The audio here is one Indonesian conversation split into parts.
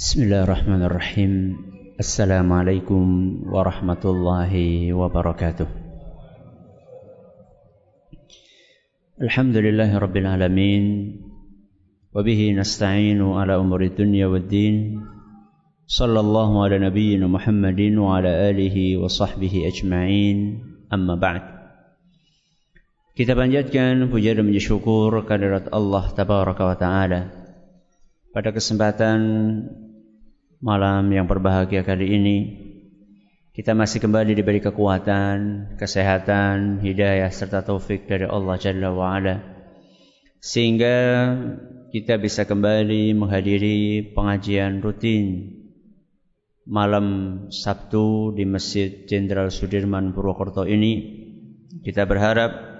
بسم الله الرحمن الرحيم السلام عليكم ورحمة الله وبركاته الحمد لله رب العالمين وبه نستعين على أمور الدنيا والدين صلى الله على نبينا محمد وعلى آله وصحبه أجمعين أما بعد Kita panjatkan puja dan puji syukur kehadirat Tabaraka wa Ta'ala. Pada kesempatan malam yang berbahagia kali ini. Kita masih kembali diberi kekuatan, kesehatan, hidayah serta taufik dari Allah Jalla wa Ala sehingga kita bisa kembali menghadiri pengajian rutin malam Sabtu di Masjid Jenderal Sudirman Purwokerto ini. Kita berharap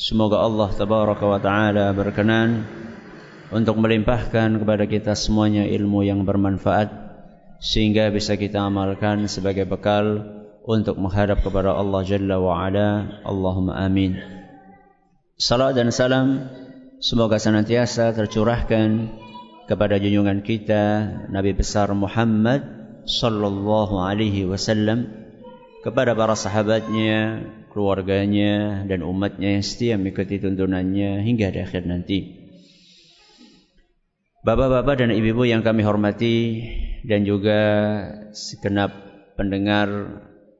Semoga Allah tabaraka wa taala berkenan untuk melimpahkan kepada kita semuanya ilmu yang bermanfaat sehingga bisa kita amalkan sebagai bekal untuk menghadap kepada Allah Jalla wa Ala. Allahumma amin. Salam dan salam semoga senantiasa tercurahkan kepada junjungan kita Nabi besar Muhammad sallallahu alaihi wasallam kepada para sahabatnya, keluarganya dan umatnya yang setia mengikuti tuntunannya hingga di akhir nanti. Bapak-bapak dan ibu-ibu yang kami hormati dan juga segenap pendengar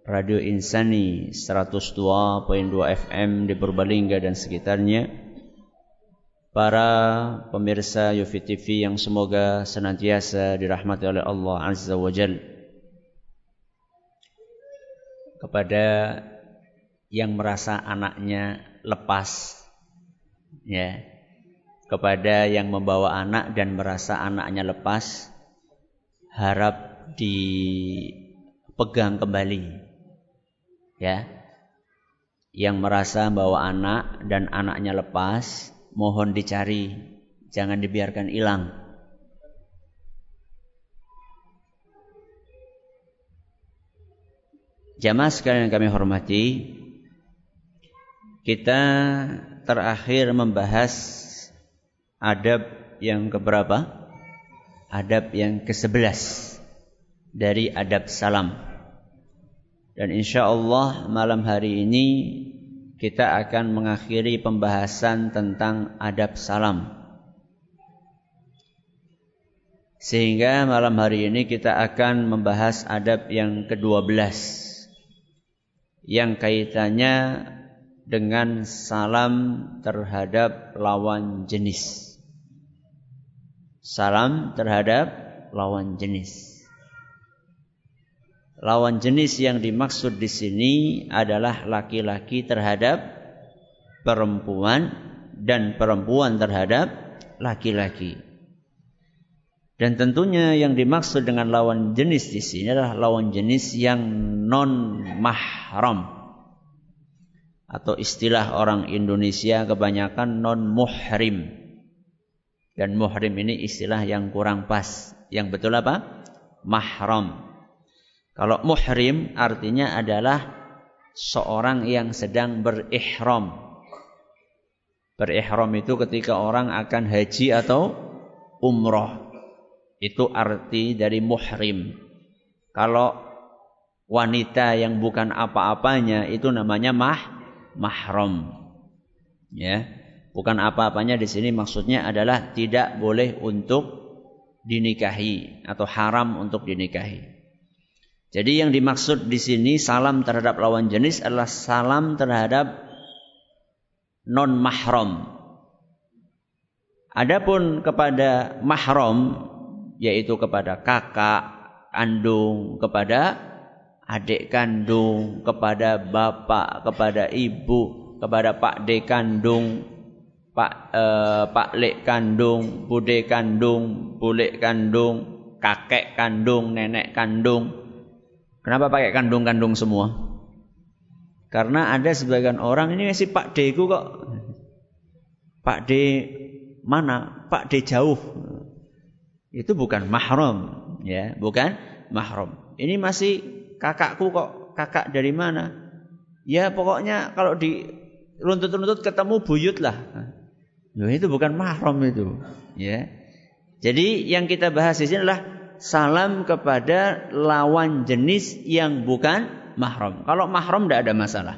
Radio Insani 102.2 FM di Purbalingga dan sekitarnya. Para pemirsa Yufi TV yang semoga senantiasa dirahmati oleh Allah Azza wa Jalla kepada yang merasa anaknya lepas ya kepada yang membawa anak dan merasa anaknya lepas harap dipegang kembali. Ya. Yang merasa bawa anak dan anaknya lepas mohon dicari jangan dibiarkan hilang. Jamaah sekalian kami hormati, kita terakhir membahas adab yang keberapa? Adab yang ke-11 dari adab salam. Dan insya Allah malam hari ini kita akan mengakhiri pembahasan tentang adab salam. Sehingga malam hari ini kita akan membahas adab yang ke-12 yang kaitannya dengan salam terhadap lawan jenis. Salam terhadap lawan jenis. Lawan jenis yang dimaksud di sini adalah laki-laki terhadap perempuan dan perempuan terhadap laki-laki. Dan tentunya yang dimaksud dengan lawan jenis di sini adalah lawan jenis yang non mahram atau istilah orang Indonesia kebanyakan non muhrim. Dan muhrim ini istilah yang kurang pas. Yang betul apa? Mahram. Kalau muhrim artinya adalah seorang yang sedang berihram. Berihram itu ketika orang akan haji atau umroh. Itu arti dari muhrim. Kalau wanita yang bukan apa-apanya itu namanya mah mahram. Ya. Bukan apa-apanya di sini maksudnya adalah tidak boleh untuk dinikahi atau haram untuk dinikahi. Jadi yang dimaksud di sini salam terhadap lawan jenis adalah salam terhadap non mahram. Adapun kepada mahram yaitu kepada kakak kandung, kepada adik kandung, kepada bapak, kepada ibu, kepada pak de kandung, pak eh, pak lek kandung, bude kandung, bule kandung, kakek kandung, nenek kandung. Kenapa pakai kandung-kandung semua? Karena ada sebagian orang ini si Pak D ku kok. Pak D mana? Pak D jauh itu bukan mahram ya bukan mahram ini masih kakakku kok kakak dari mana ya pokoknya kalau di runtut-runtut ketemu buyut lah nah, itu bukan mahram itu ya jadi yang kita bahas di sini adalah salam kepada lawan jenis yang bukan mahram. Kalau mahram tidak ada masalah.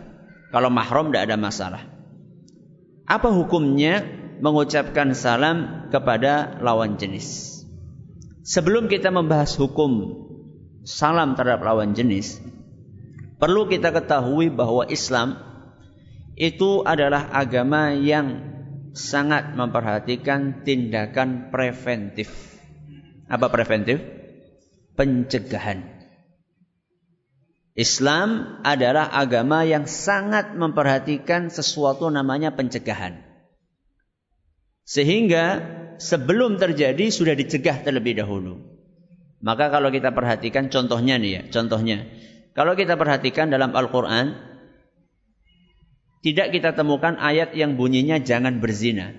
Kalau mahram tidak ada masalah. Apa hukumnya mengucapkan salam kepada lawan jenis? Sebelum kita membahas hukum salam terhadap lawan jenis, perlu kita ketahui bahwa Islam itu adalah agama yang sangat memperhatikan tindakan preventif. Apa preventif? Pencegahan. Islam adalah agama yang sangat memperhatikan sesuatu namanya pencegahan. Sehingga sebelum terjadi sudah dicegah terlebih dahulu. Maka kalau kita perhatikan contohnya nih ya, contohnya. Kalau kita perhatikan dalam Al-Quran, tidak kita temukan ayat yang bunyinya jangan berzina.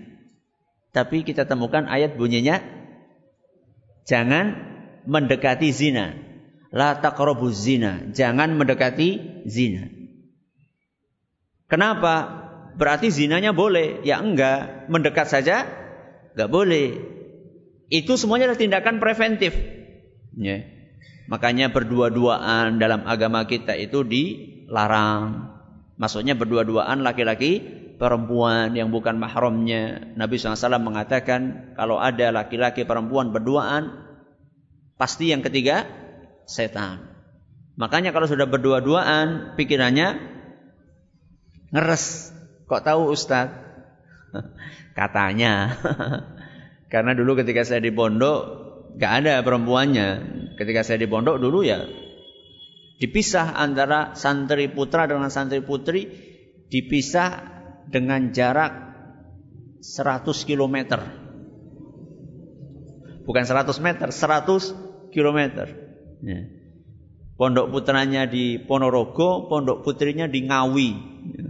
Tapi kita temukan ayat bunyinya jangan mendekati zina. La taqrabu zina. Jangan mendekati zina. Kenapa? Berarti zinanya boleh. Ya enggak. Mendekat saja enggak boleh. Itu semuanya adalah tindakan preventif. Ya. Makanya berdua-duaan dalam agama kita itu dilarang. Maksudnya berdua-duaan laki-laki perempuan yang bukan mahramnya. Nabi SAW mengatakan kalau ada laki-laki perempuan berduaan pasti yang ketiga setan. Makanya kalau sudah berdua-duaan pikirannya ngeres. Kok tahu Ustaz? Katanya. Karena dulu ketika saya di pondok Gak ada perempuannya. Ketika saya di pondok dulu ya dipisah antara santri putra dengan santri putri dipisah dengan jarak 100 km. Bukan 100 meter, 100 km. Ya. Pondok putranya di Ponorogo, pondok putrinya di Ngawi. Ya.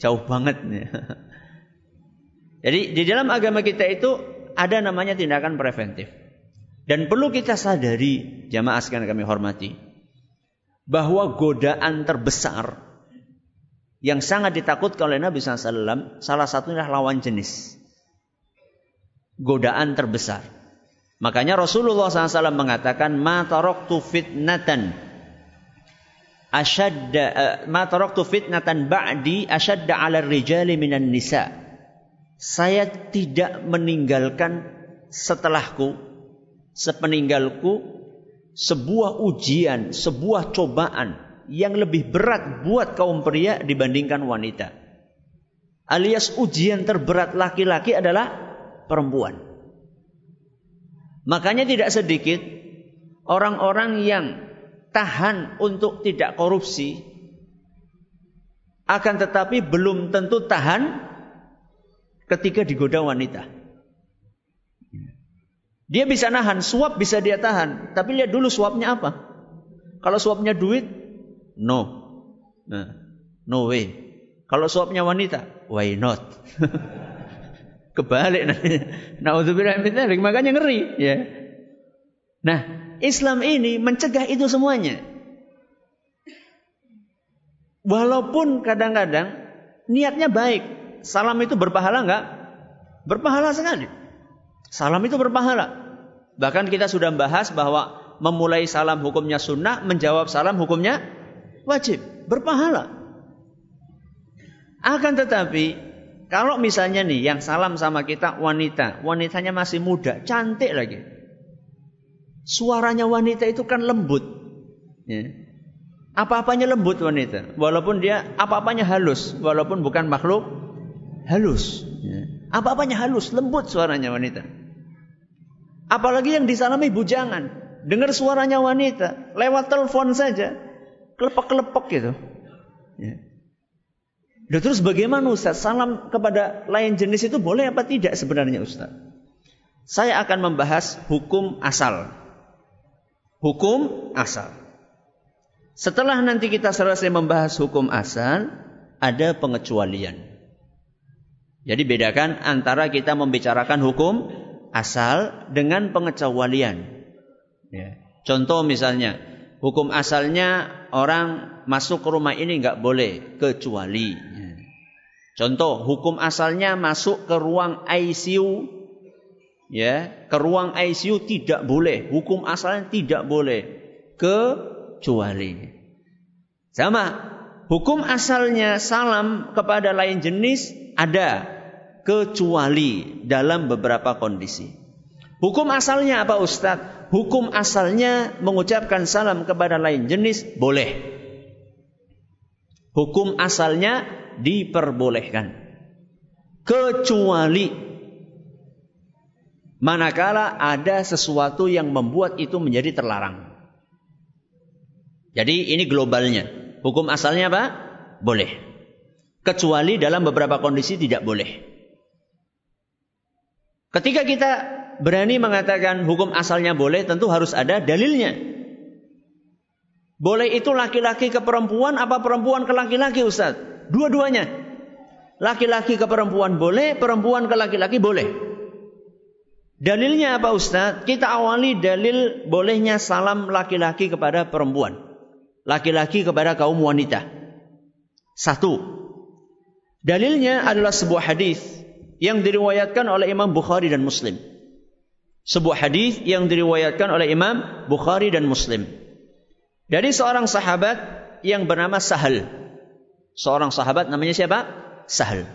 Jauh banget. Ya. Jadi di dalam agama kita itu ada namanya tindakan preventif. Dan perlu kita sadari, jamaah sekalian kami hormati, bahwa godaan terbesar yang sangat ditakutkan oleh Nabi SAW, salah satunya lawan jenis. Godaan terbesar. Makanya Rasulullah SAW mengatakan, Ma taraktu fitnatan ashadda uh, ma taraktu fitnatan ba'di ashadda 'ala rijali minan nisa. Saya tidak meninggalkan setelahku sepeninggalku sebuah ujian, sebuah cobaan yang lebih berat buat kaum pria dibandingkan wanita. Alias ujian terberat laki-laki adalah perempuan. Makanya tidak sedikit orang-orang yang tahan untuk tidak korupsi akan tetapi belum tentu tahan ketika digoda wanita. Dia bisa nahan, suap bisa dia tahan. Tapi lihat dulu suapnya apa. Kalau suapnya duit, no. Nah, no way. Kalau suapnya wanita, why not? Kebalik nanti. Naudzubillah min makanya ngeri, ya. Nah, Islam ini mencegah itu semuanya. Walaupun kadang-kadang niatnya baik. Salam itu berpahala enggak? Berpahala sekali. Salam itu berpahala. Bahkan kita sudah bahas bahwa memulai salam hukumnya sunnah, menjawab salam hukumnya wajib, berpahala. Akan tetapi, kalau misalnya nih yang salam sama kita wanita, wanitanya masih muda, cantik lagi. Suaranya wanita itu kan lembut. Ya. Apa-apanya lembut wanita. Walaupun dia apa-apanya halus. Walaupun bukan makhluk halus. Ya. Apa-apanya halus, lembut suaranya wanita. Apalagi yang disalami bujangan. Dengar suaranya wanita. Lewat telepon saja. Kelepek-kelepek gitu. Ya. Dan terus bagaimana Ustaz? Salam kepada lain jenis itu boleh apa tidak sebenarnya Ustaz? Saya akan membahas hukum asal. Hukum asal. Setelah nanti kita selesai membahas hukum asal, ada pengecualian. Jadi bedakan antara kita membicarakan hukum asal dengan pengecualian. Ya. Contoh misalnya, hukum asalnya orang masuk ke rumah ini nggak boleh kecuali. Ya. Contoh, hukum asalnya masuk ke ruang ICU ya ke ruang ICU tidak boleh. Hukum asalnya tidak boleh kecuali. Sama, hukum asalnya salam kepada lain jenis ada kecuali dalam beberapa kondisi. Hukum asalnya apa Ustadz? Hukum asalnya mengucapkan salam kepada lain jenis boleh. Hukum asalnya diperbolehkan. Kecuali manakala ada sesuatu yang membuat itu menjadi terlarang. Jadi ini globalnya. Hukum asalnya apa? Boleh. Kecuali dalam beberapa kondisi tidak boleh. Ketika kita berani mengatakan hukum asalnya boleh, tentu harus ada dalilnya. Boleh itu laki-laki ke perempuan apa perempuan ke laki-laki Ustaz? Dua-duanya. Laki-laki ke perempuan boleh, perempuan ke laki-laki boleh. Dalilnya apa Ustaz? Kita awali dalil bolehnya salam laki-laki kepada perempuan. Laki-laki kepada kaum wanita. Satu. Dalilnya adalah sebuah hadis yang diriwayatkan oleh Imam Bukhari dan Muslim. Sebuah hadis yang diriwayatkan oleh Imam Bukhari dan Muslim. Dari seorang sahabat yang bernama Sahal. Seorang sahabat namanya siapa? Sahal.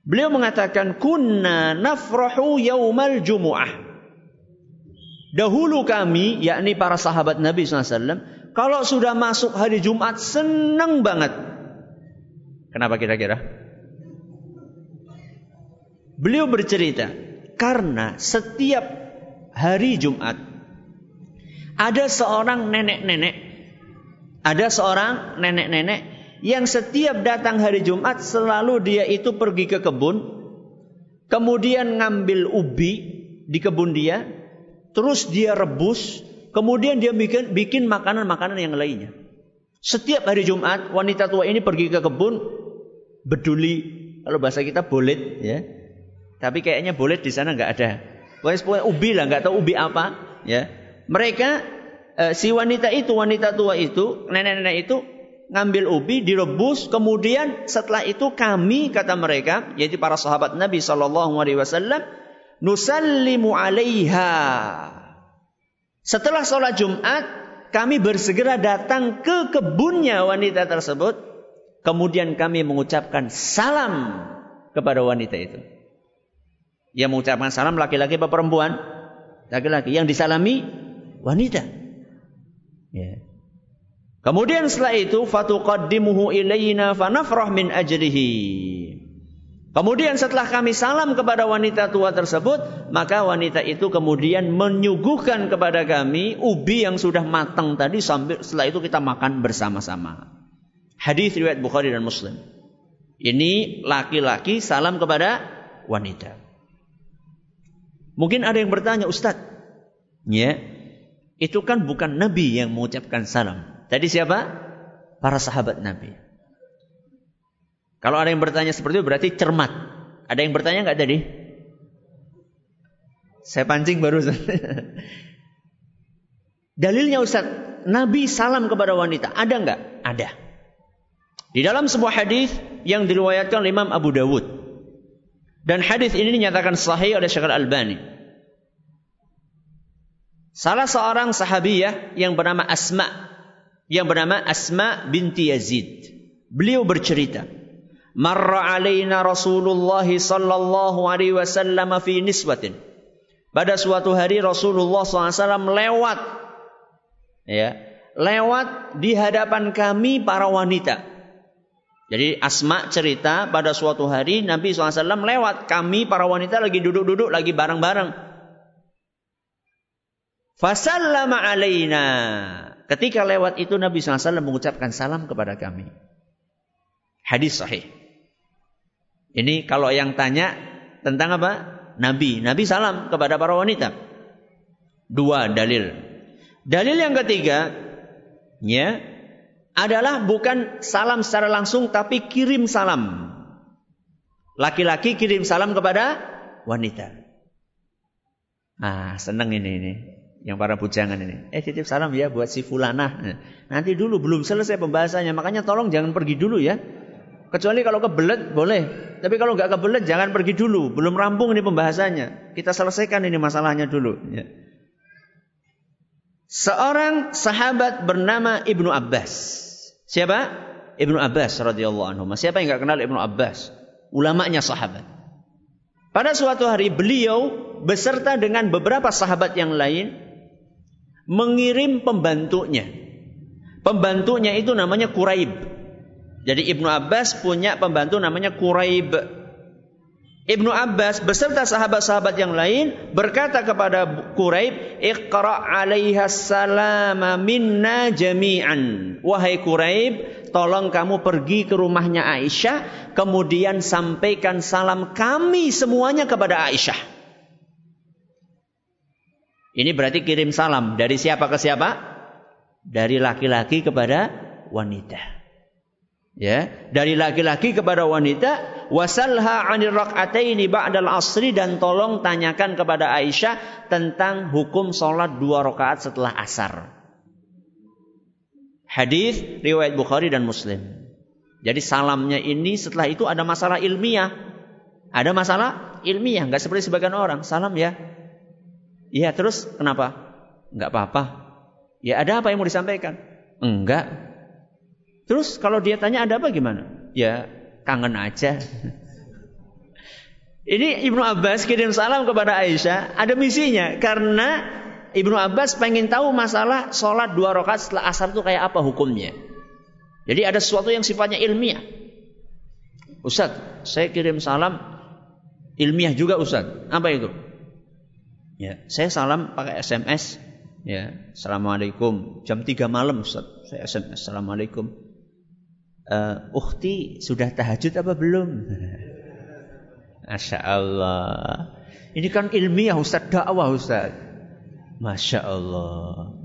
Beliau mengatakan kunna nafrahu yaumal jumu'ah. Dahulu kami, yakni para sahabat Nabi SAW, kalau sudah masuk hari Jumat senang banget. Kenapa kira-kira? Beliau bercerita, karena setiap hari Jumat ada seorang nenek-nenek, ada seorang nenek-nenek yang setiap datang hari Jumat selalu dia itu pergi ke kebun, kemudian ngambil ubi di kebun dia, terus dia rebus, kemudian dia bikin bikin makanan-makanan yang lainnya. Setiap hari Jumat wanita tua ini pergi ke kebun, beduli, kalau bahasa kita bolet ya, tapi kayaknya boleh di sana nggak ada. Pokoknya ubi lah, nggak tahu ubi apa. Ya, mereka eh, si wanita itu, wanita tua itu, nenek-nenek itu ngambil ubi, direbus, kemudian setelah itu kami kata mereka, yaitu para sahabat Nabi Shallallahu Alaihi Wasallam, nusallimu alaiha. Setelah sholat Jumat, kami bersegera datang ke kebunnya wanita tersebut, kemudian kami mengucapkan salam kepada wanita itu. Yang mengucapkan salam laki-laki apa perempuan? Laki-laki. Yang disalami wanita. Ya. Kemudian setelah itu fatuqaddimuhu ilaina fanafrah min ajrihi. Kemudian setelah kami salam kepada wanita tua tersebut, maka wanita itu kemudian menyuguhkan kepada kami ubi yang sudah matang tadi sambil setelah itu kita makan bersama-sama. Hadis riwayat Bukhari dan Muslim. Ini laki-laki salam kepada wanita. Mungkin ada yang bertanya, Ustaz, ya, itu kan bukan Nabi yang mengucapkan salam. Tadi siapa? Para sahabat Nabi. Kalau ada yang bertanya seperti itu berarti cermat. Ada yang bertanya nggak tadi? Saya pancing baru. Dalilnya Ustaz, Nabi salam kepada wanita. Ada nggak? Ada. Di dalam sebuah hadis yang diriwayatkan oleh Imam Abu Dawud dan hadis ini dinyatakan sahih oleh Syekh Al-Albani. Salah seorang sahabiyah yang bernama Asma, yang bernama Asma binti Yazid. Beliau bercerita, "Marra alaina Rasulullah sallallahu alaihi wasallam fi niswatin." Pada suatu hari Rasulullah SAW lewat ya, lewat di hadapan kami para wanita. Jadi Asma cerita pada suatu hari Nabi SAW lewat kami para wanita lagi duduk-duduk lagi bareng-bareng. Fasallama alaina. Ketika lewat itu Nabi SAW mengucapkan salam kepada kami. Hadis sahih. Ini kalau yang tanya tentang apa? Nabi. Nabi salam kepada para wanita. Dua dalil. Dalil yang ketiga, ya, adalah bukan salam secara langsung tapi kirim salam. Laki-laki kirim salam kepada wanita. Ah, seneng ini ini. Yang para bujangan ini. Eh titip salam ya buat si fulana. Nanti dulu belum selesai pembahasannya. Makanya tolong jangan pergi dulu ya. Kecuali kalau kebelet boleh. Tapi kalau nggak kebelet jangan pergi dulu. Belum rampung ini pembahasannya. Kita selesaikan ini masalahnya dulu. Ya. Seorang sahabat bernama Ibnu Abbas. Siapa? Ibnu Abbas radhiyallahu anhu. Siapa yang nggak kenal Ibnu Abbas? Ulamanya sahabat. Pada suatu hari beliau beserta dengan beberapa sahabat yang lain mengirim pembantunya. Pembantunya itu namanya Quraib. Jadi Ibnu Abbas punya pembantu namanya Quraib. Ibnu Abbas beserta sahabat-sahabat yang lain berkata kepada Quraib, "Iqra 'alaiha salama minna jami'an." Wahai Quraib, tolong kamu pergi ke rumahnya Aisyah, kemudian sampaikan salam kami semuanya kepada Aisyah. Ini berarti kirim salam dari siapa ke siapa? Dari laki-laki kepada wanita ya dari laki-laki kepada wanita wasalha anir rak'ataini ba'dal asri dan tolong tanyakan kepada Aisyah tentang hukum sholat dua rakaat setelah asar. Hadis riwayat Bukhari dan Muslim. Jadi salamnya ini setelah itu ada masalah ilmiah. Ada masalah ilmiah nggak seperti sebagian orang. Salam ya. Iya terus kenapa? Nggak apa-apa. Ya ada apa yang mau disampaikan? Enggak Terus kalau dia tanya ada apa gimana? Ya kangen aja. Ini Ibnu Abbas kirim salam kepada Aisyah, ada misinya karena Ibnu Abbas pengen tahu masalah sholat dua rakaat setelah asar itu kayak apa hukumnya. Jadi ada sesuatu yang sifatnya ilmiah. Ustaz, saya kirim salam ilmiah juga Ustaz. Apa itu? Ya, saya salam pakai SMS. Ya, Assalamualaikum. Jam 3 malam Ustaz. Saya SMS. Assalamualaikum uh, Ukti sudah tahajud apa belum? Masya Allah. Ini kan ilmiah Ustaz, dakwah Ustaz. Masya Allah.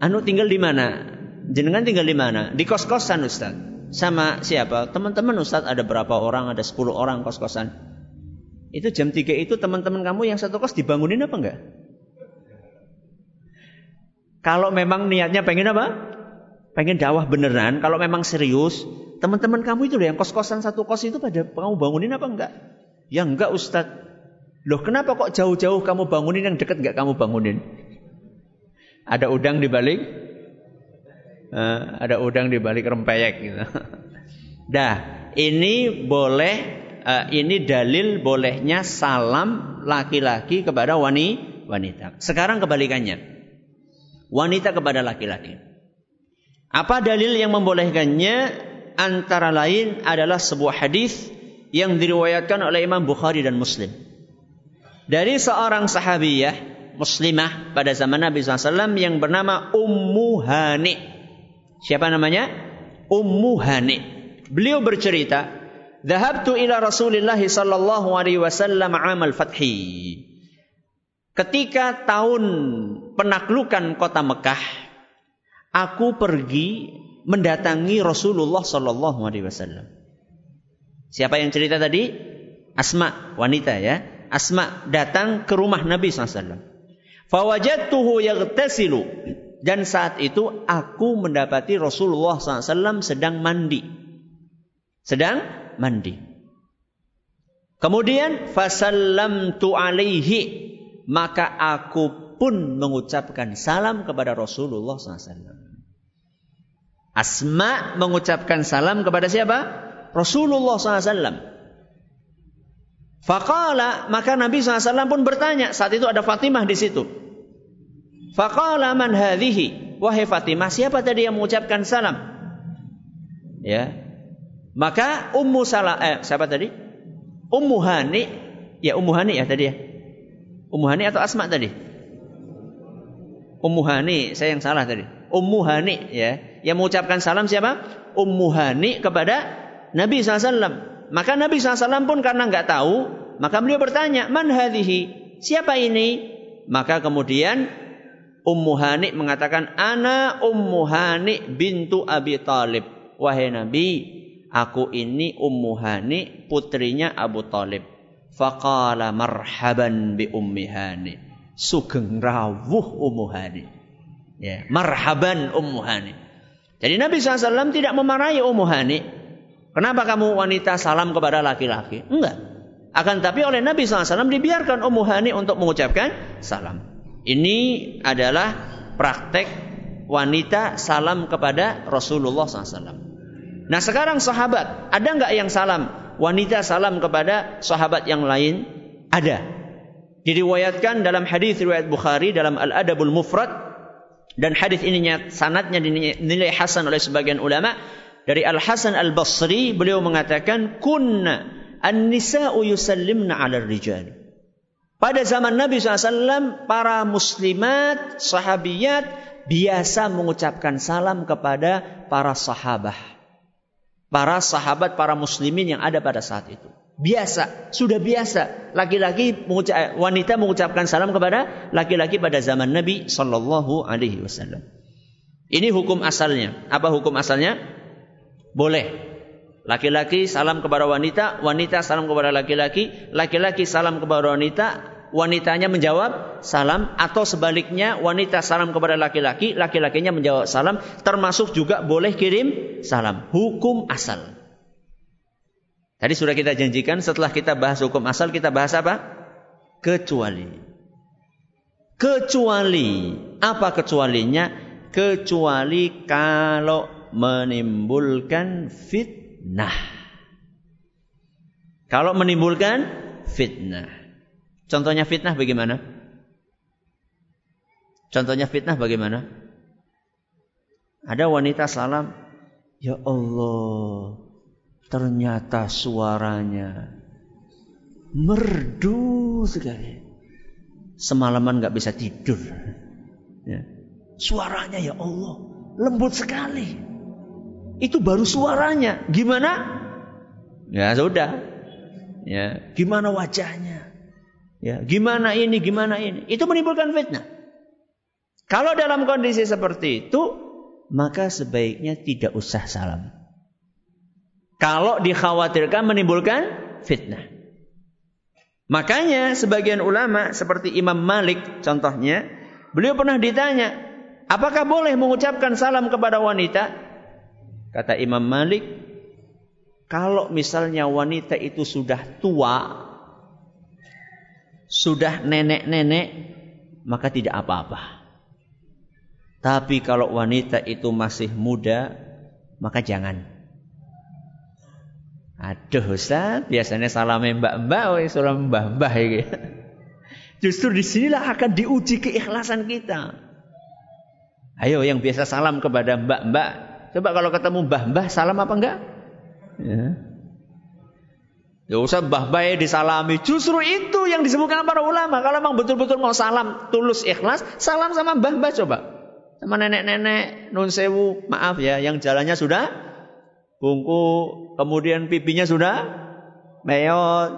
Anu tinggal di mana? Jenengan tinggal di mana? Di kos-kosan Ustaz. Sama siapa? Teman-teman Ustaz ada berapa orang? Ada 10 orang kos-kosan. Itu jam 3 itu teman-teman kamu yang satu kos dibangunin apa enggak? Kalau memang niatnya pengen apa? Pengen dakwah beneran, kalau memang serius, teman-teman kamu itu loh yang kos-kosan satu kos itu pada kamu bangunin apa enggak? Ya enggak Ustadz. Loh kenapa kok jauh-jauh kamu bangunin yang dekat enggak kamu bangunin? Ada udang di balik? Uh, ada udang di balik rempeyek gitu. Dah, ini boleh uh, ini dalil bolehnya salam laki-laki kepada wanita. Sekarang kebalikannya. Wanita kepada laki-laki. Apa dalil yang membolehkannya? Antara lain adalah sebuah hadis yang diriwayatkan oleh Imam Bukhari dan Muslim. Dari seorang sahabiyah muslimah pada zaman Nabi SAW yang bernama Ummu Hani. Siapa namanya? Ummu Hani. Beliau bercerita, "Dhahabtu ila Rasulillah sallallahu alaihi wasallam amal fathi." Ketika tahun penaklukan kota Mekah, aku pergi mendatangi Rasulullah Sallallahu Alaihi Wasallam. Siapa yang cerita tadi? Asma, wanita ya. Asma datang ke rumah Nabi SAW. Fawajatuhu yaghtasilu. Dan saat itu aku mendapati Rasulullah SAW sedang mandi. Sedang mandi. Kemudian fasallamtu alaihi. Maka aku pun mengucapkan salam kepada Rasulullah SAW. Asma mengucapkan salam kepada siapa? Rasulullah SAW. Fakala maka Nabi SAW pun bertanya. Saat itu ada Fatimah di situ. Fakala man hadhihi. Wahai Fatimah, siapa tadi yang mengucapkan salam? Ya. Maka Ummu Salah, eh, siapa tadi? Ummu Hani. Ya Ummu Hani ya tadi ya. Ummu Hani atau Asma tadi? Ummu Hani, saya yang salah tadi. Ummu Hani ya. Yang mengucapkan salam siapa? Ummu Hani kepada Nabi SAW. Maka Nabi SAW pun karena nggak tahu, maka beliau bertanya, Man hadhihi? Siapa ini? Maka kemudian Ummu Hani mengatakan, Ana Ummu Hani bintu Abi Talib. Wahai Nabi, aku ini Ummu Hani, putrinya Abu Talib. Faqala marhaban bi Ummi Hani. Sugeng rawuh Ummu Hani. Ya, marhaban Ummu Hani. Jadi Nabi SAW tidak memarahi Ummu Hani. Kenapa kamu wanita salam kepada laki-laki? Enggak. Akan tapi oleh Nabi SAW dibiarkan Ummu Hani untuk mengucapkan salam. Ini adalah praktek wanita salam kepada Rasulullah SAW. Nah sekarang sahabat, ada nggak yang salam? Wanita salam kepada sahabat yang lain? Ada. Diriwayatkan dalam hadis riwayat Bukhari dalam Al-Adabul Mufrad dan hadis ini sanatnya dinilai hasan oleh sebagian ulama dari Al Hasan Al Basri beliau mengatakan kunna an-nisa'u yusallimna 'ala rijal. Pada zaman Nabi SAW, para muslimat, sahabiyat biasa mengucapkan salam kepada para sahabat. Para sahabat, para muslimin yang ada pada saat itu. Biasa, sudah biasa. Laki-laki mengucap, wanita mengucapkan salam kepada laki-laki pada zaman Nabi Sallallahu Alaihi Wasallam. Ini hukum asalnya. Apa hukum asalnya? Boleh. Laki-laki salam kepada wanita, wanita salam kepada laki-laki, laki-laki salam kepada wanita, wanitanya menjawab salam atau sebaliknya wanita salam kepada laki-laki, laki-lakinya menjawab salam, termasuk juga boleh kirim salam. Hukum asal. Tadi sudah kita janjikan setelah kita bahas hukum asal kita bahas apa? Kecuali. Kecuali. Apa kecualinya? Kecuali kalau menimbulkan fitnah. Kalau menimbulkan fitnah. Contohnya fitnah bagaimana? Contohnya fitnah bagaimana? Ada wanita salam, Ya Allah, Ternyata suaranya merdu sekali. Semalaman nggak bisa tidur. Ya. Suaranya ya Allah lembut sekali. Itu baru suaranya. Gimana? Ya sudah. Ya, gimana wajahnya? Ya, gimana ini, gimana ini? Itu menimbulkan fitnah. Kalau dalam kondisi seperti itu, maka sebaiknya tidak usah salam. Kalau dikhawatirkan menimbulkan fitnah. Makanya sebagian ulama seperti Imam Malik contohnya, beliau pernah ditanya, apakah boleh mengucapkan salam kepada wanita? Kata Imam Malik, kalau misalnya wanita itu sudah tua, sudah nenek-nenek, maka tidak apa-apa. Tapi kalau wanita itu masih muda, maka jangan. Aduh Ustaz, biasanya salame mbak-mbak, salam mbah-mbah. Justru di sinilah akan diuji keikhlasan kita. Ayo yang biasa salam kepada mbak-mbak, coba kalau ketemu mbah-mbah salam apa enggak? Ya. Ya usah mbah-mbah disalami. Justru itu yang disebutkan para ulama. Kalau memang betul-betul mau salam tulus ikhlas, salam sama mbah-mbah coba. Sama nenek-nenek, nun sewu, maaf ya, yang jalannya sudah bungku, kemudian pipinya sudah meot,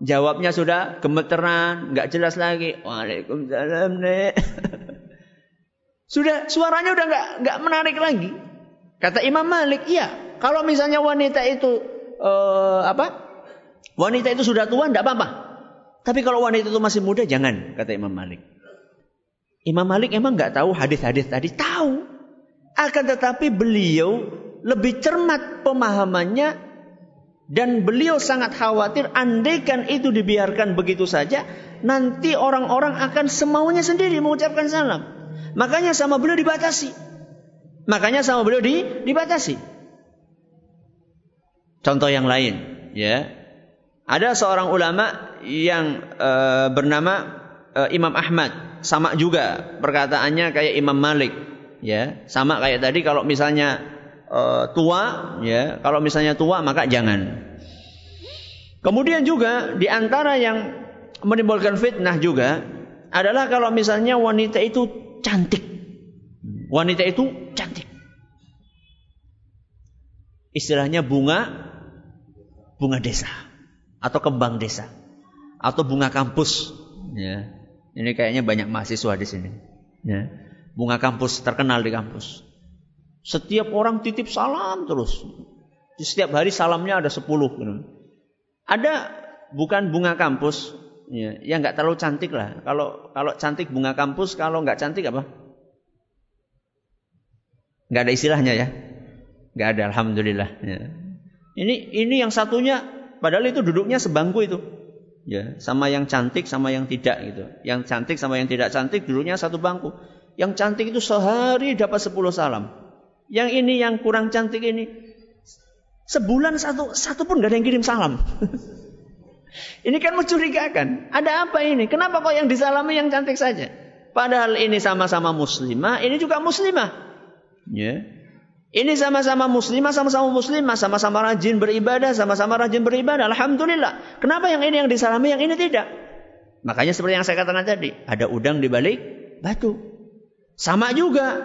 jawabnya sudah gemeteran, nggak jelas lagi. Waalaikumsalam nek. sudah suaranya udah nggak nggak menarik lagi. Kata Imam Malik, iya. Kalau misalnya wanita itu uh, apa? Wanita itu sudah tua, tidak apa-apa. Tapi kalau wanita itu masih muda, jangan, kata Imam Malik. Imam Malik emang nggak tahu hadis-hadis tadi, tahu. Akan tetapi beliau lebih cermat pemahamannya dan beliau sangat khawatir andaikan itu dibiarkan begitu saja nanti orang-orang akan semaunya sendiri mengucapkan salam. Makanya sama beliau dibatasi. Makanya sama beliau di, dibatasi. Contoh yang lain, ya. Ada seorang ulama yang uh, bernama uh, Imam Ahmad, sama juga perkataannya kayak Imam Malik, ya. Sama kayak tadi kalau misalnya uh, tua, ya kalau misalnya tua maka jangan. Kemudian juga di antara yang menimbulkan fitnah juga adalah kalau misalnya wanita itu cantik. Wanita itu cantik. Istilahnya bunga bunga desa atau kembang desa atau bunga kampus ya. Ini kayaknya banyak mahasiswa di sini ya. Bunga kampus terkenal di kampus. Setiap orang titip salam terus. Setiap hari salamnya ada sepuluh. Ada bukan bunga kampus, ya, yang nggak terlalu cantik lah. Kalau kalau cantik bunga kampus, kalau nggak cantik apa? Nggak ada istilahnya ya. Nggak ada, alhamdulillah. Ya. Ini ini yang satunya, padahal itu duduknya sebangku itu. Ya, sama yang cantik sama yang tidak gitu. Yang cantik sama yang tidak cantik duduknya satu bangku. Yang cantik itu sehari dapat 10 salam. Yang ini yang kurang cantik ini sebulan satu satu pun gak ada yang kirim salam. ini kan mencurigakan. Ada apa ini? Kenapa kok yang disalami yang cantik saja? Padahal ini sama-sama muslimah, ini juga muslimah. Ya. Ini sama-sama muslimah, sama-sama muslimah, sama-sama rajin beribadah, sama-sama rajin beribadah. Alhamdulillah. Kenapa yang ini yang disalami, yang ini tidak? Makanya seperti yang saya katakan tadi, ada udang di balik batu. Sama juga,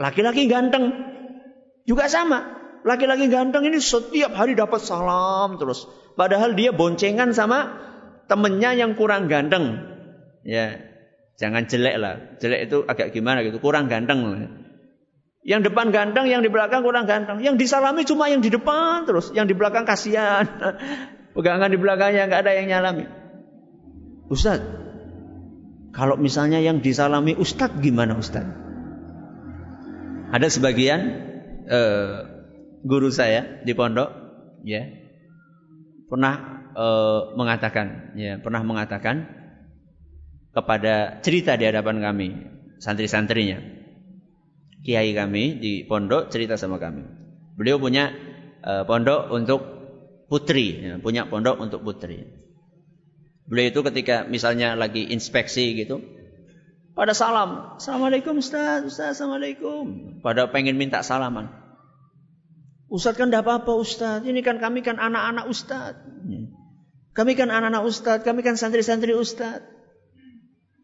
laki-laki ganteng juga sama. Laki-laki ganteng ini setiap hari dapat salam terus. Padahal dia boncengan sama temennya yang kurang ganteng. Ya, jangan jelek lah. Jelek itu agak gimana gitu, kurang ganteng. Yang depan ganteng, yang di belakang kurang ganteng. Yang disalami cuma yang di depan terus. Yang di belakang kasihan. Pegangan di belakangnya nggak ada yang nyalami. Ustaz, kalau misalnya yang disalami Ustaz gimana Ustaz? Ada sebagian uh, guru saya di pondok, ya, pernah uh, mengatakan, ya, pernah mengatakan kepada cerita di hadapan kami, santri-santrinya kiai kami di pondok cerita sama kami. Beliau punya uh, pondok untuk putri, ya, punya pondok untuk putri. Beliau itu ketika misalnya lagi inspeksi gitu, pada salam, assalamualaikum Ustaz, Ustaz, assalamualaikum. Pada pengen minta salaman. Ustaz kan tidak apa-apa Ustaz, ini kan kami kan anak-anak Ustaz. Kami kan anak-anak Ustaz, kami kan santri-santri Ustaz.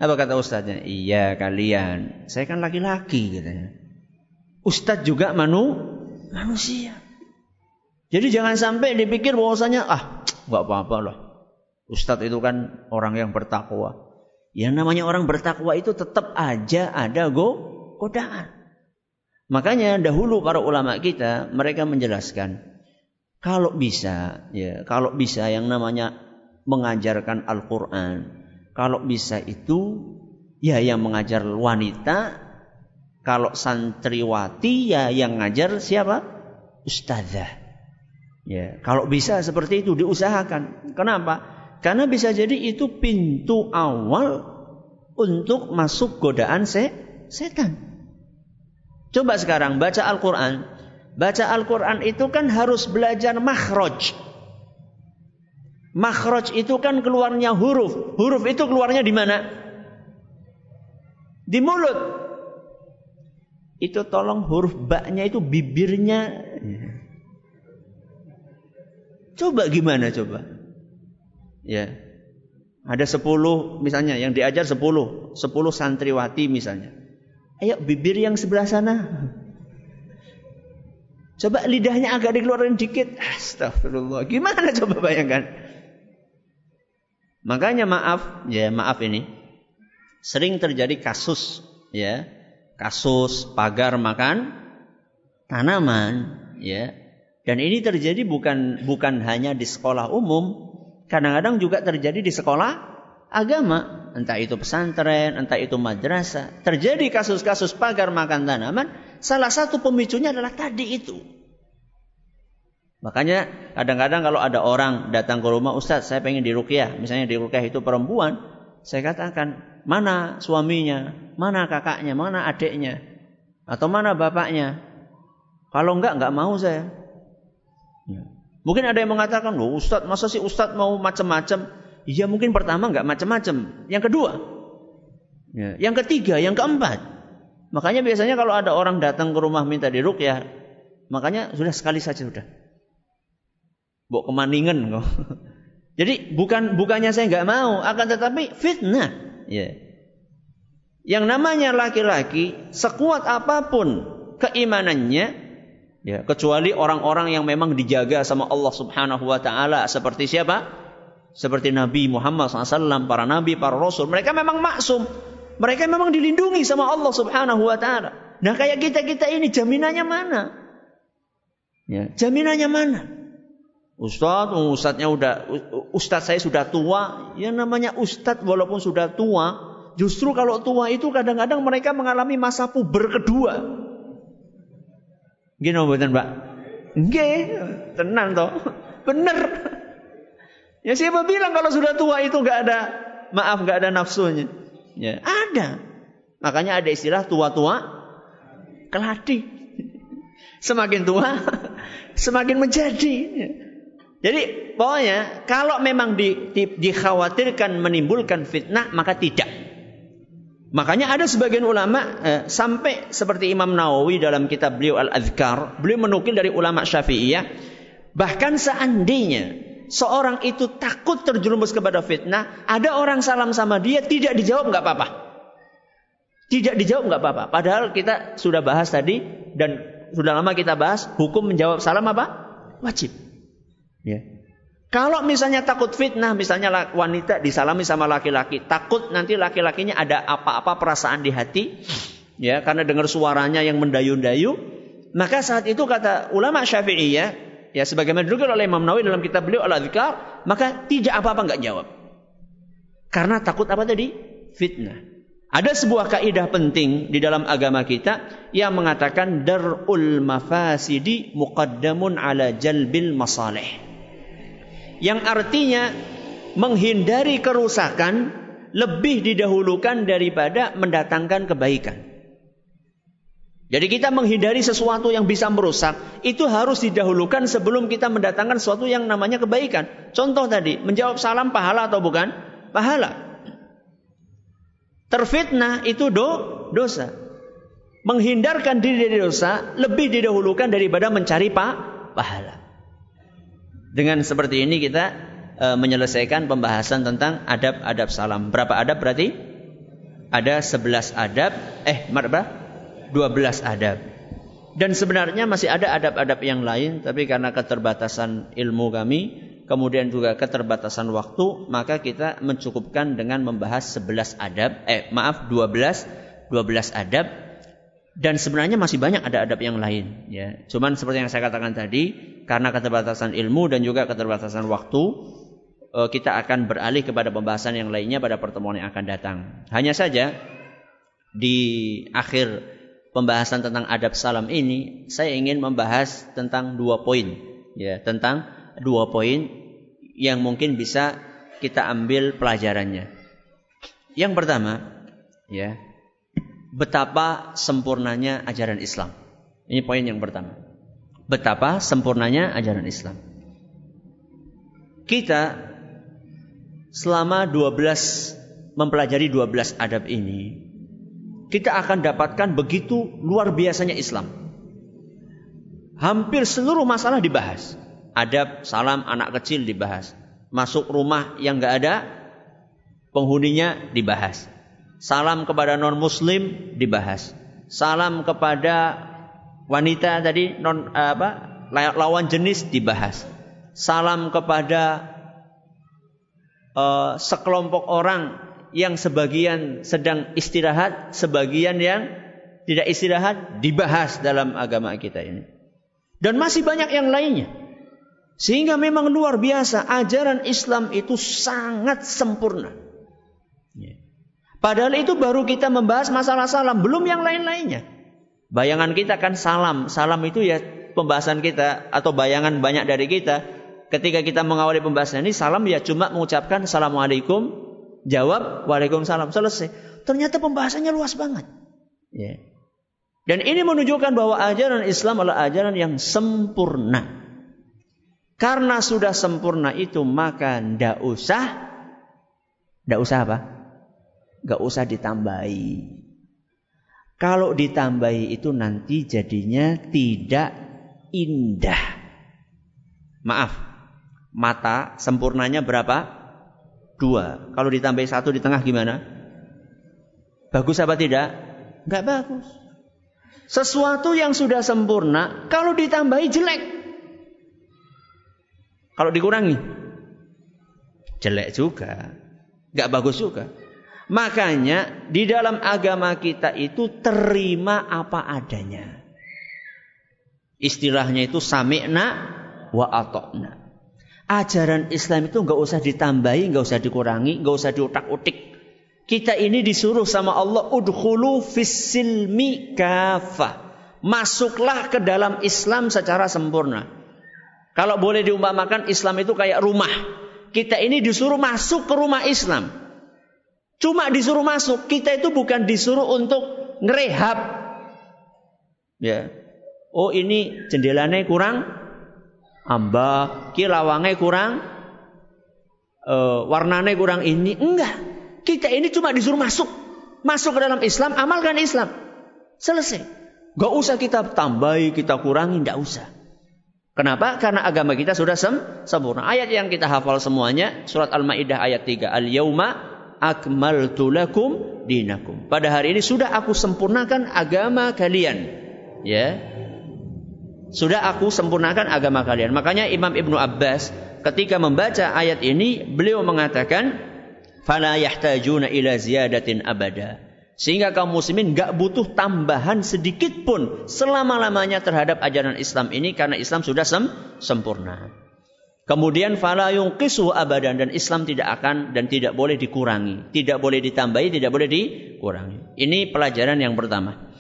Apa kata Ustaznya? Iya kalian, saya kan laki-laki katanya. Ustadz juga manu, manusia. Jadi jangan sampai dipikir bahwasanya ah nggak apa-apa loh. Ustadz itu kan orang yang bertakwa. Yang namanya orang bertakwa itu tetap aja ada go godaan. Makanya dahulu para ulama kita mereka menjelaskan kalau bisa ya kalau bisa yang namanya mengajarkan Al-Qur'an kalau bisa itu ya yang mengajar wanita kalau santriwati ya yang ngajar siapa? Ustazah. Ya, kalau bisa seperti itu diusahakan. Kenapa? Karena bisa jadi itu pintu awal untuk masuk godaan se setan. Coba sekarang baca Al-Qur'an. Baca Al-Qur'an itu kan harus belajar makhraj. Makhraj itu kan keluarnya huruf. Huruf itu keluarnya di mana? Di mulut itu tolong huruf baknya itu bibirnya. Coba gimana coba? Ya. Ada sepuluh misalnya yang diajar sepuluh. Sepuluh santriwati misalnya. Ayo bibir yang sebelah sana. Coba lidahnya agak dikeluarin dikit. Astagfirullah. Gimana coba bayangkan? Makanya maaf, ya maaf ini. Sering terjadi kasus ya kasus pagar makan tanaman ya dan ini terjadi bukan bukan hanya di sekolah umum kadang-kadang juga terjadi di sekolah agama. Entah itu pesantren entah itu madrasah. Terjadi kasus-kasus pagar makan tanaman. Salah satu pemicunya adalah tadi itu. Makanya kadang-kadang kalau ada orang datang ke rumah Ustadz saya pengen dirukyah misalnya dirukyah itu perempuan. Saya katakan mana suaminya, mana kakaknya, mana adiknya, atau mana bapaknya. Kalau enggak, enggak mau saya. Ya. Mungkin ada yang mengatakan, loh Ustadz, masa sih Ustadz mau macam-macam? Iya mungkin pertama enggak macam-macam. Yang kedua, ya. yang ketiga, yang keempat. Makanya biasanya kalau ada orang datang ke rumah minta ya, makanya sudah sekali saja sudah. Bok kemaningan kok. Jadi bukan bukannya saya nggak mau, akan tetapi fitnah. Ya. Yang namanya laki-laki sekuat apa pun keimanannya ya kecuali orang-orang yang memang dijaga sama Allah Subhanahu wa taala seperti siapa? Seperti Nabi Muhammad SAW, para nabi, para rasul. Mereka memang maksum. Mereka memang dilindungi sama Allah Subhanahu wa taala. Nah, kayak kita-kita ini jaminannya mana? Ya, jaminannya mana? Ustadz, ustadznya udah, ustadz saya sudah tua. Ya namanya ustadz walaupun sudah tua, justru kalau tua itu kadang-kadang mereka mengalami masa puber kedua. Gini mboten, Pak? Nggih, tenang toh. Bener. Ya siapa bilang kalau sudah tua itu nggak ada maaf nggak ada nafsunya? Ya, ada. Makanya ada istilah tua-tua keladi. Semakin tua, semakin menjadi. Jadi pokoknya kalau memang di, di, dikhawatirkan menimbulkan fitnah maka tidak. Makanya ada sebagian ulama eh, sampai seperti Imam Nawawi dalam kitab beliau Al-Adhkar, beliau menukil dari ulama Syafi'iyah, bahkan seandainya seorang itu takut terjerumus kepada fitnah, ada orang salam sama dia tidak dijawab nggak apa-apa. Tidak dijawab nggak apa-apa. Padahal kita sudah bahas tadi dan sudah lama kita bahas hukum menjawab salam apa? Wajib. Ya. Kalau misalnya takut fitnah, misalnya wanita disalami sama laki-laki, takut nanti laki-lakinya ada apa-apa perasaan di hati, ya karena dengar suaranya yang mendayu-dayu, maka saat itu kata ulama Syafi'iyah, ya sebagaimana dulu oleh Imam Nawawi dalam kitab beliau Al-Adzkar, maka tidak apa-apa nggak jawab. Karena takut apa tadi? Fitnah. Ada sebuah kaidah penting di dalam agama kita yang mengatakan darul mafasidi muqaddamun ala jalbil masalih yang artinya menghindari kerusakan lebih didahulukan daripada mendatangkan kebaikan. Jadi kita menghindari sesuatu yang bisa merusak itu harus didahulukan sebelum kita mendatangkan sesuatu yang namanya kebaikan. Contoh tadi, menjawab salam pahala atau bukan? Pahala. Terfitnah itu do, dosa. Menghindarkan diri dari dosa lebih didahulukan daripada mencari pa, pahala. Dengan seperti ini kita e, menyelesaikan pembahasan tentang adab-adab salam. Berapa adab berarti? Ada 11 adab, eh berapa? 12 adab. Dan sebenarnya masih ada adab-adab yang lain, tapi karena keterbatasan ilmu kami, kemudian juga keterbatasan waktu, maka kita mencukupkan dengan membahas 11 adab, eh maaf 12 12 adab dan sebenarnya masih banyak ada adab yang lain ya. Cuman seperti yang saya katakan tadi, karena keterbatasan ilmu dan juga keterbatasan waktu, eh, kita akan beralih kepada pembahasan yang lainnya pada pertemuan yang akan datang. Hanya saja di akhir pembahasan tentang adab salam ini, saya ingin membahas tentang dua poin ya, tentang dua poin yang mungkin bisa kita ambil pelajarannya. Yang pertama, ya, betapa sempurnanya ajaran Islam. Ini poin yang pertama. Betapa sempurnanya ajaran Islam. Kita selama 12 mempelajari 12 adab ini, kita akan dapatkan begitu luar biasanya Islam. Hampir seluruh masalah dibahas. Adab salam anak kecil dibahas. Masuk rumah yang nggak ada penghuninya dibahas Salam kepada non muslim dibahas. Salam kepada wanita tadi non apa lawan jenis dibahas. Salam kepada uh, sekelompok orang yang sebagian sedang istirahat, sebagian yang tidak istirahat dibahas dalam agama kita ini. Dan masih banyak yang lainnya. Sehingga memang luar biasa ajaran Islam itu sangat sempurna. Padahal itu baru kita membahas masalah salam, belum yang lain-lainnya. Bayangan kita kan salam. Salam itu ya pembahasan kita atau bayangan banyak dari kita. Ketika kita mengawali pembahasan ini, salam ya cuma mengucapkan Assalamualaikum, jawab Waalaikumsalam, selesai. Ternyata pembahasannya luas banget. Ya. Dan ini menunjukkan bahwa ajaran Islam adalah ajaran yang sempurna. Karena sudah sempurna itu maka ndak usah, ndak usah apa? Gak usah ditambahi. Kalau ditambahi itu nanti jadinya tidak indah. Maaf, mata sempurnanya berapa? Dua. Kalau ditambahi satu di tengah gimana? Bagus apa tidak? Gak bagus. Sesuatu yang sudah sempurna, kalau ditambahi jelek. Kalau dikurangi, jelek juga. Gak bagus juga. Makanya di dalam agama kita itu terima apa adanya. Istilahnya itu sami'na wa atokna. Ajaran Islam itu nggak usah ditambahi, nggak usah dikurangi, nggak usah diutak-utik. Kita ini disuruh sama Allah udhulu fis silmi kafa. Masuklah ke dalam Islam secara sempurna. Kalau boleh diumpamakan Islam itu kayak rumah. Kita ini disuruh masuk ke rumah Islam. Cuma disuruh masuk. Kita itu bukan disuruh untuk ngerehab. Ya. Oh ini jendelanya kurang amba, kilawangnya kurang uh, warnanya kurang ini. Enggak. Kita ini cuma disuruh masuk. Masuk ke dalam Islam, amalkan Islam. Selesai. Gak usah kita tambahi, kita kurangi, tidak usah. Kenapa? Karena agama kita sudah sem sempurna. Ayat yang kita hafal semuanya, surat Al-Maidah ayat 3. Al-yauma akmaltu lakum dinakum. Pada hari ini sudah aku sempurnakan agama kalian. Ya. Sudah aku sempurnakan agama kalian. Makanya Imam Ibnu Abbas ketika membaca ayat ini beliau mengatakan fala yahtajuna ila ziyadatin abada. Sehingga kaum muslimin gak butuh tambahan sedikit pun selama-lamanya terhadap ajaran Islam ini karena Islam sudah sem sempurna. Kemudian fala yunqisu abadan dan Islam tidak akan dan tidak boleh dikurangi, tidak boleh ditambahi, tidak boleh dikurangi. Ini pelajaran yang pertama.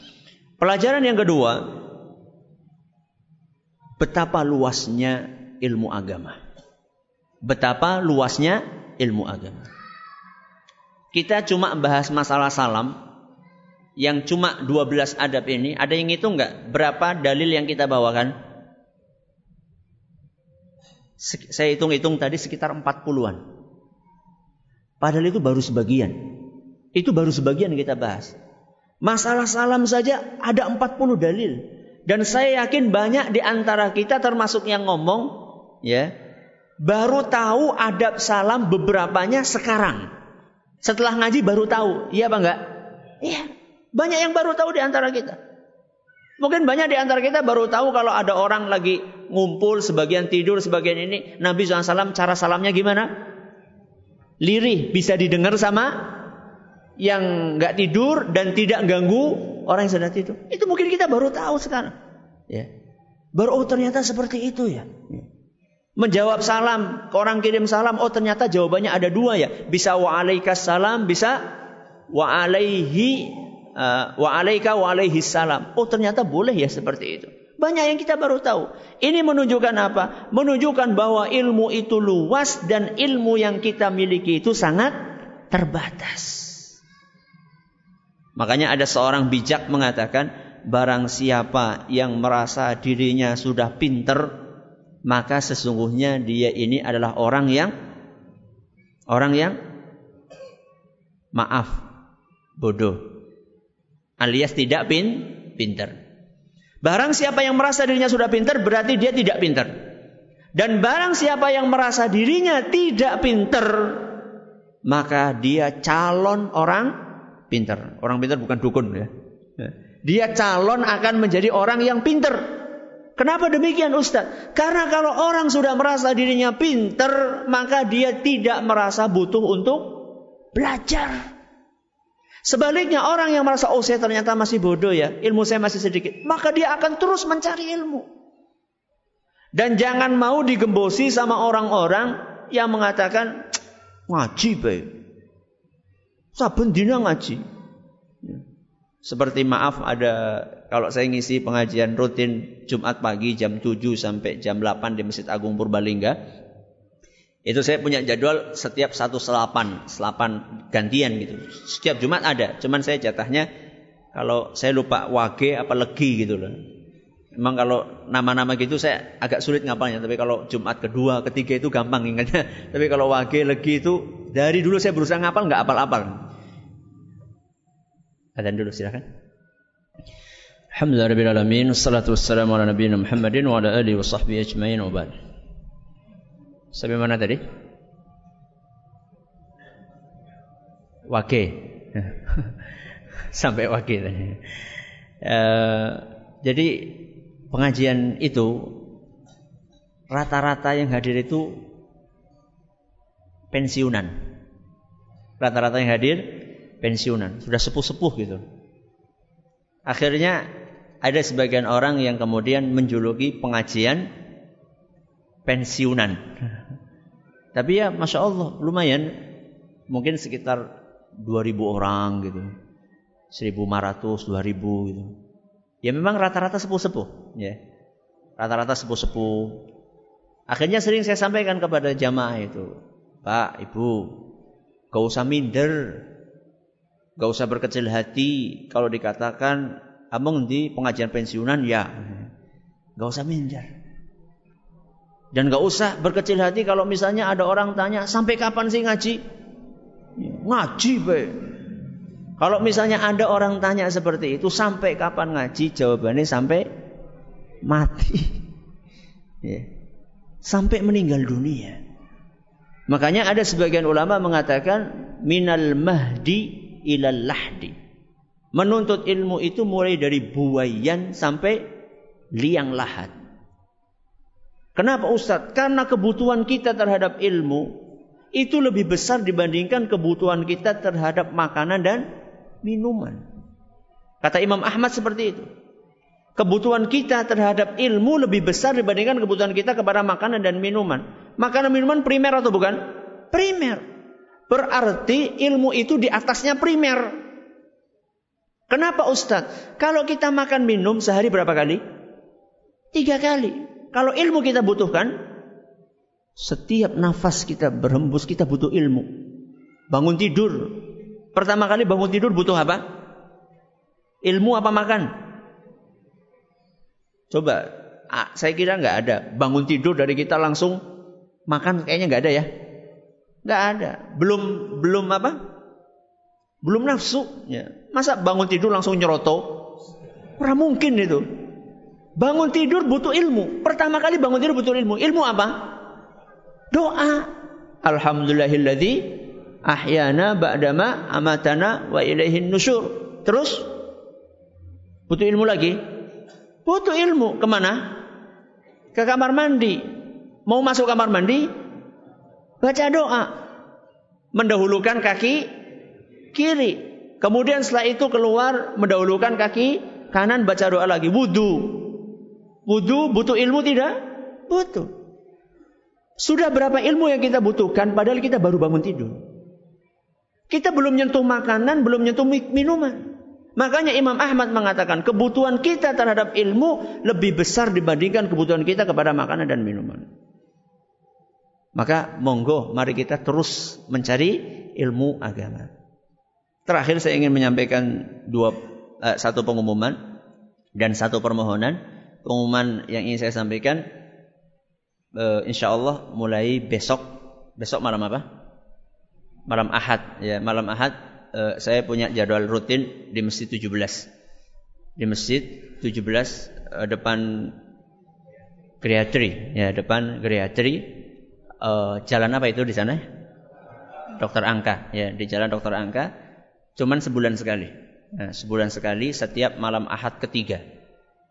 Pelajaran yang kedua, betapa luasnya ilmu agama. Betapa luasnya ilmu agama. Kita cuma bahas masalah salam yang cuma 12 adab ini, ada yang ngitung nggak berapa dalil yang kita bawakan? Saya hitung-hitung tadi sekitar 40-an. Padahal itu baru sebagian. Itu baru sebagian yang kita bahas. Masalah salam saja ada 40 dalil. Dan saya yakin banyak di antara kita termasuk yang ngomong ya baru tahu adab salam beberapanya sekarang. Setelah ngaji baru tahu. Iya apa enggak? Iya. Banyak yang baru tahu di antara kita. Mungkin banyak di antara kita baru tahu kalau ada orang lagi ngumpul, sebagian tidur, sebagian ini. Nabi SAW cara salamnya gimana? Lirih, bisa didengar sama yang nggak tidur dan tidak ganggu orang yang sedang tidur. Itu mungkin kita baru tahu sekarang. Ya. Baru oh ternyata seperti itu ya. ya. Menjawab salam, orang kirim salam, oh ternyata jawabannya ada dua ya. Bisa wa alaikas salam, bisa wa alaihi uh, wa alaika wa alaihi salam. Oh ternyata boleh ya seperti itu. Banyak yang kita baru tahu. Ini menunjukkan apa? Menunjukkan bahwa ilmu itu luas dan ilmu yang kita miliki itu sangat terbatas. Makanya ada seorang bijak mengatakan, barang siapa yang merasa dirinya sudah pinter, maka sesungguhnya dia ini adalah orang yang orang yang maaf bodoh alias tidak pin pinter. Barang siapa yang merasa dirinya sudah pinter berarti dia tidak pinter. Dan barang siapa yang merasa dirinya tidak pinter maka dia calon orang pinter. Orang pinter bukan dukun ya. Dia calon akan menjadi orang yang pinter. Kenapa demikian Ustaz? Karena kalau orang sudah merasa dirinya pinter, maka dia tidak merasa butuh untuk belajar. Sebaliknya orang yang merasa, oh saya ternyata masih bodoh ya, ilmu saya masih sedikit. Maka dia akan terus mencari ilmu. Dan jangan mau digembosi sama orang-orang yang mengatakan, ngaji baik. Saben dina ngaji. Seperti maaf ada kalau saya ngisi pengajian rutin Jumat pagi jam 7 sampai jam 8 di Masjid Agung Purbalingga. Itu saya punya jadwal setiap satu selapan, selapan gantian gitu. Setiap Jumat ada, cuman saya jatahnya kalau saya lupa wage apa legi gitu loh. Memang kalau nama-nama gitu saya agak sulit ngapalnya, tapi kalau Jumat kedua, ketiga itu gampang ingatnya. Tapi kalau wage, legi itu dari dulu saya berusaha ngapal nggak apal-apal. Adzan dulu silakan. Alhamdulillah rabbil alamin wassalatu wassalamu ala nabiyina Muhammadin wa ala alihi wa sahbihi ajmain wa ba'd. Sampai mana tadi? Wake. Sampai wake tadi. Uh, jadi pengajian itu rata-rata yang hadir itu pensiunan. Rata-rata yang hadir pensiunan, sudah sepuh-sepuh gitu. Akhirnya ada sebagian orang yang kemudian menjuluki pengajian pensiunan. Tapi ya Masya Allah lumayan mungkin sekitar 2000 orang gitu. 1500, 2000 gitu. Ya memang rata-rata sepuh-sepuh, ya. Rata-rata sepuh-sepuh. Akhirnya sering saya sampaikan kepada jamaah itu, Pak, Ibu, gak usah minder, gak usah berkecil hati. Kalau dikatakan, abang di pengajian pensiunan, ya, gak usah minder. Dan gak usah berkecil hati kalau misalnya ada orang tanya, sampai kapan sih ngaji? Ngaji, Pak. Kalau misalnya ada orang tanya seperti itu, sampai kapan ngaji? Jawabannya sampai mati. Ya. Sampai meninggal dunia. Makanya ada sebagian ulama mengatakan minal mahdi ilal lahdi. Menuntut ilmu itu mulai dari buayan sampai liang lahat. Kenapa Ustadz? Karena kebutuhan kita terhadap ilmu itu lebih besar dibandingkan kebutuhan kita terhadap makanan dan minuman. Kata Imam Ahmad seperti itu. Kebutuhan kita terhadap ilmu lebih besar dibandingkan kebutuhan kita kepada makanan dan minuman. Makanan minuman primer atau bukan? Primer. Berarti ilmu itu di atasnya primer. Kenapa Ustadz? Kalau kita makan minum sehari berapa kali? Tiga kali. Kalau ilmu kita butuhkan, setiap nafas kita berhembus kita butuh ilmu. Bangun tidur. Pertama kali bangun tidur butuh apa? Ilmu apa makan? Coba, saya kira nggak ada. Bangun tidur dari kita langsung makan kayaknya nggak ada ya. Nggak ada. Belum belum apa? Belum nafsu. Ya. Masa bangun tidur langsung nyeroto? Ora mungkin itu. Bangun tidur butuh ilmu. Pertama kali bangun tidur butuh ilmu. Ilmu apa? Doa. Alhamdulillahilladzi ahyana ba'dama amatana wa ilaihin nusyur. Terus butuh ilmu lagi. Butuh ilmu ke mana? Ke kamar mandi. Mau masuk kamar mandi? Baca doa. Mendahulukan kaki kiri. Kemudian setelah itu keluar mendahulukan kaki kanan baca doa lagi. Wudhu. Wudhu butuh ilmu tidak? Butuh. Sudah berapa ilmu yang kita butuhkan padahal kita baru bangun tidur. Kita belum nyentuh makanan, belum nyentuh minuman. Makanya Imam Ahmad mengatakan kebutuhan kita terhadap ilmu lebih besar dibandingkan kebutuhan kita kepada makanan dan minuman. Maka monggo mari kita terus mencari ilmu agama. Terakhir saya ingin menyampaikan dua uh, satu pengumuman dan satu permohonan. Pengumuman yang ingin saya sampaikan uh, insya Allah mulai besok besok malam apa? Malam Ahad ya malam Ahad uh, saya punya jadwal rutin di Masjid 17. Di Masjid 17 uh, depan Geriatri, ya depan Geriatri. Uh, jalan apa itu di sana? Dokter Angka, ya di jalan Dokter Angka. Cuman sebulan sekali. Nah, sebulan sekali setiap malam Ahad ketiga.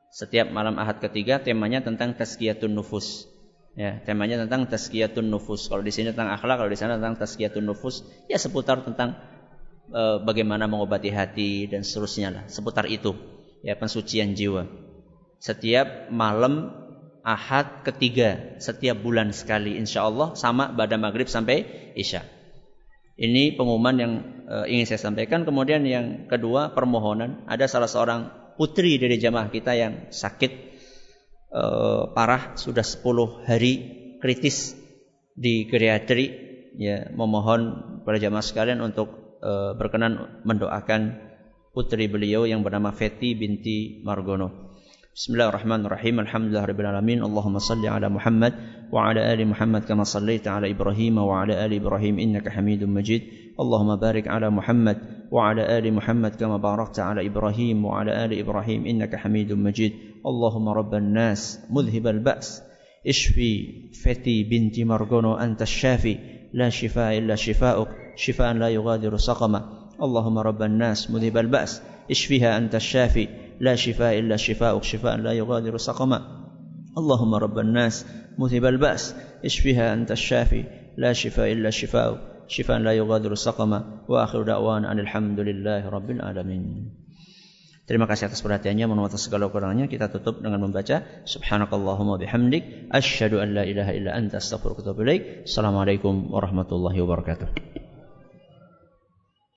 Setiap malam Ahad ketiga temanya tentang tazkiyatun nufus. Ya, temanya tentang tazkiyatun nufus. Kalau di sini tentang akhlak, kalau di sana tentang tazkiyatun nufus, ya seputar tentang e, bagaimana mengobati hati dan seterusnya lah seputar itu. Ya pensucian jiwa. Setiap malam ahad ketiga setiap bulan sekali insya Allah sama pada maghrib sampai isya. Ini pengumuman yang e, ingin saya sampaikan. Kemudian yang kedua permohonan. Ada salah seorang putri dari jamaah kita yang sakit e, parah sudah 10 hari kritis di geriatri ya memohon pada jamaah sekalian untuk uh, berkenan mendoakan putri beliau yang bernama Feti binti Margono. Bismillahirrahmanirrahim. Alhamdulillahirabbil alamin. Allahumma salli ala Muhammad wa ala ali Muhammad kama sallaita ala Ibrahim wa ala ali Ibrahim innaka Hamidum Majid. اللهم بارك على محمد وعلى آل محمد كما باركت على إبراهيم وعلى آل إبراهيم إنك حميد مجيد. اللهم رب الناس مذهب البأس. اشفي فتي بنت مرجون أنت الشافي. لا شفاء إلا شفاؤك شفاء لا يغادر سقما. اللهم رب الناس مذهب البأس. اشفيها أنت الشافي. لا شفاء إلا شفاؤك شفاء لا يغادر سقما. اللهم رب الناس مذهب البأس. اشفيها أنت الشافي. لا شفاء إلا شفاؤك. شفاء لا يغادر سقما وآخر دعوانا أن الحمد لله رب العالمين Terima kasih atas perhatiannya, mohon atas segala kurangnya. Kita tutup dengan membaca Subhanakallahumma bihamdik, asyhadu an la ilaha illa anta astaghfiruka wa atubu ilaik. Assalamualaikum warahmatullahi wabarakatuh.